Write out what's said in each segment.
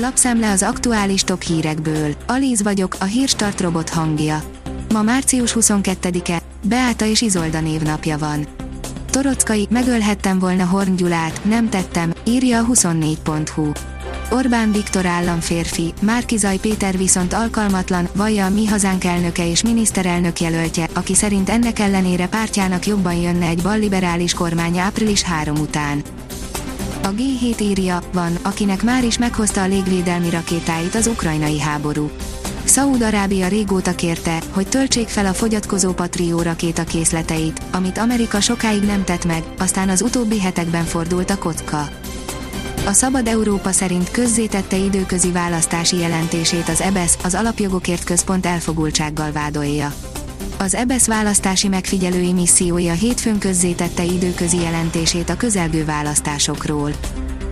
Lapszemle az aktuális top hírekből. Alíz vagyok, a hírstart robot hangja. Ma március 22-e, Beáta és Izolda névnapja van. Torockai, megölhettem volna Horn Gyulát, nem tettem, írja a 24.hu. Orbán Viktor államférfi, Márkizaj Péter viszont alkalmatlan, vallja a mi hazánk elnöke és miniszterelnök jelöltje, aki szerint ennek ellenére pártjának jobban jönne egy balliberális kormány április 3 után. A G7 írja, van, akinek már is meghozta a légvédelmi rakétáit az ukrajnai háború. Szaúd-Arábia régóta kérte, hogy töltsék fel a fogyatkozó Patrió rakéta készleteit, amit Amerika sokáig nem tett meg, aztán az utóbbi hetekben fordult a kocka. A Szabad Európa szerint közzétette időközi választási jelentését az EBESZ, az Alapjogokért Központ elfogultsággal vádolja. Az EBESZ választási megfigyelői missziója hétfőn közzétette időközi jelentését a közelgő választásokról.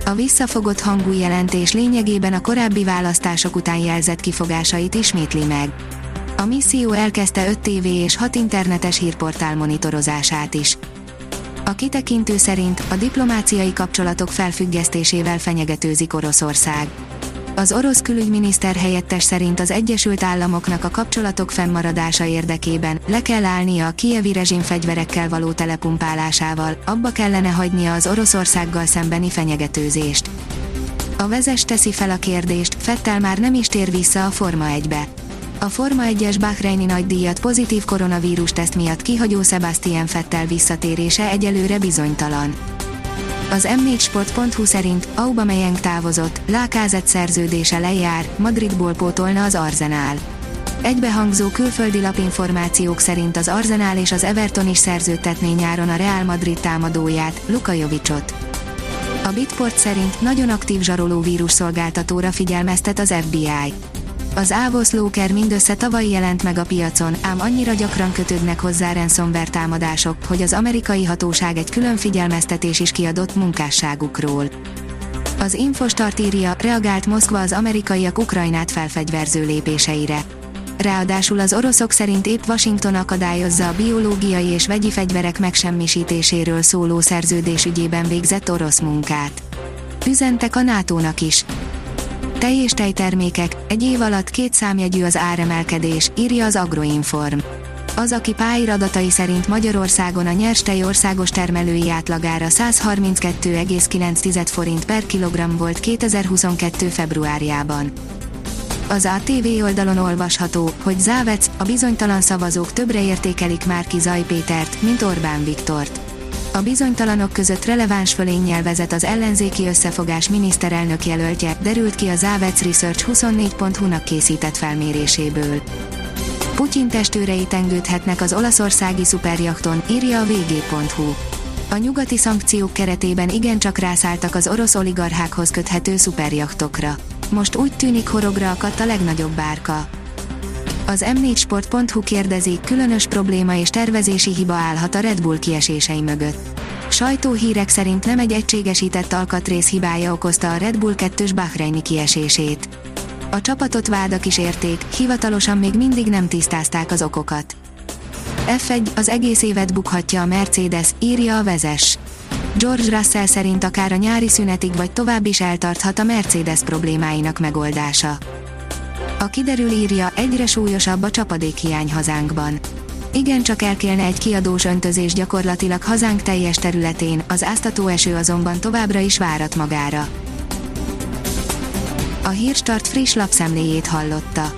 A visszafogott hangú jelentés lényegében a korábbi választások után jelzett kifogásait ismétli meg. A misszió elkezdte 5 TV és 6 internetes hírportál monitorozását is. A kitekintő szerint a diplomáciai kapcsolatok felfüggesztésével fenyegetőzik Oroszország. Az orosz külügyminiszter helyettes szerint az Egyesült Államoknak a kapcsolatok fennmaradása érdekében le kell állnia a kievi rezsim fegyverekkel való telepumpálásával, abba kellene hagynia az Oroszországgal szembeni fenyegetőzést. A vezes teszi fel a kérdést, Fettel már nem is tér vissza a Forma 1-be. A Forma 1-es Bahreini nagydíjat pozitív koronavírus teszt miatt kihagyó Sebastian Fettel visszatérése egyelőre bizonytalan. Az m4sport.hu szerint Aubameyang távozott, Lákázett szerződése lejár, Madridból pótolna az Arzenál. Egybehangzó külföldi lapinformációk szerint az Arzenál és az Everton is szerződtetné nyáron a Real Madrid támadóját, Luka Jovicsot. A Bitport szerint nagyon aktív zsaroló vírus szolgáltatóra figyelmeztet az FBI. Az Avos Lóker mindössze tavaly jelent meg a piacon, ám annyira gyakran kötődnek hozzá ransomware támadások, hogy az amerikai hatóság egy külön figyelmeztetés is kiadott munkásságukról. Az Infostart írja, reagált Moszkva az amerikaiak Ukrajnát felfegyverző lépéseire. Ráadásul az oroszok szerint épp Washington akadályozza a biológiai és vegyi fegyverek megsemmisítéséről szóló szerződés ügyében végzett orosz munkát. Üzentek a NATO-nak is. Tej és tejtermékek, egy év alatt két számjegyű az áremelkedés, írja az Agroinform. Az, aki pályir adatai szerint Magyarországon a nyers tej országos termelői átlagára 132,9 forint per kilogramm volt 2022. februárjában. Az ATV oldalon olvasható, hogy Závec, a bizonytalan szavazók többre értékelik már ki Zaj Pétert, mint Orbán Viktort. A bizonytalanok között releváns fölénnyel vezet az ellenzéki összefogás miniszterelnök jelöltje, derült ki a Závec Research 24.hu-nak készített felméréséből. Putyin testőrei tengődhetnek az olaszországi szuperjakton, írja a vg.hu. A nyugati szankciók keretében igencsak rászálltak az orosz oligarchákhoz köthető szuperjaktokra. Most úgy tűnik horogra akadt a legnagyobb bárka. Az m4sport.hu kérdezi, különös probléma és tervezési hiba állhat a Red Bull kiesései mögött. Sajtóhírek szerint nem egy egységesített alkatrész hibája okozta a Red Bull 2-s Bahreini kiesését. A csapatot vádak is érték, hivatalosan még mindig nem tisztázták az okokat. F1 az egész évet bukhatja a Mercedes, írja a vezes. George Russell szerint akár a nyári szünetig vagy tovább is eltarthat a Mercedes problémáinak megoldása. A kiderül írja, egyre súlyosabb a csapadékhiány hazánkban. Igen csak elkélne egy kiadós öntözés gyakorlatilag hazánk teljes területén, az áztató eső azonban továbbra is várat magára. A Hírstart friss lapszemléjét hallotta.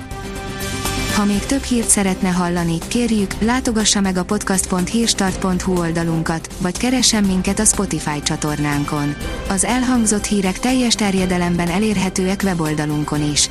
Ha még több hírt szeretne hallani, kérjük, látogassa meg a podcast.hírstart.hu oldalunkat, vagy keressen minket a Spotify csatornánkon. Az elhangzott hírek teljes terjedelemben elérhetőek weboldalunkon is.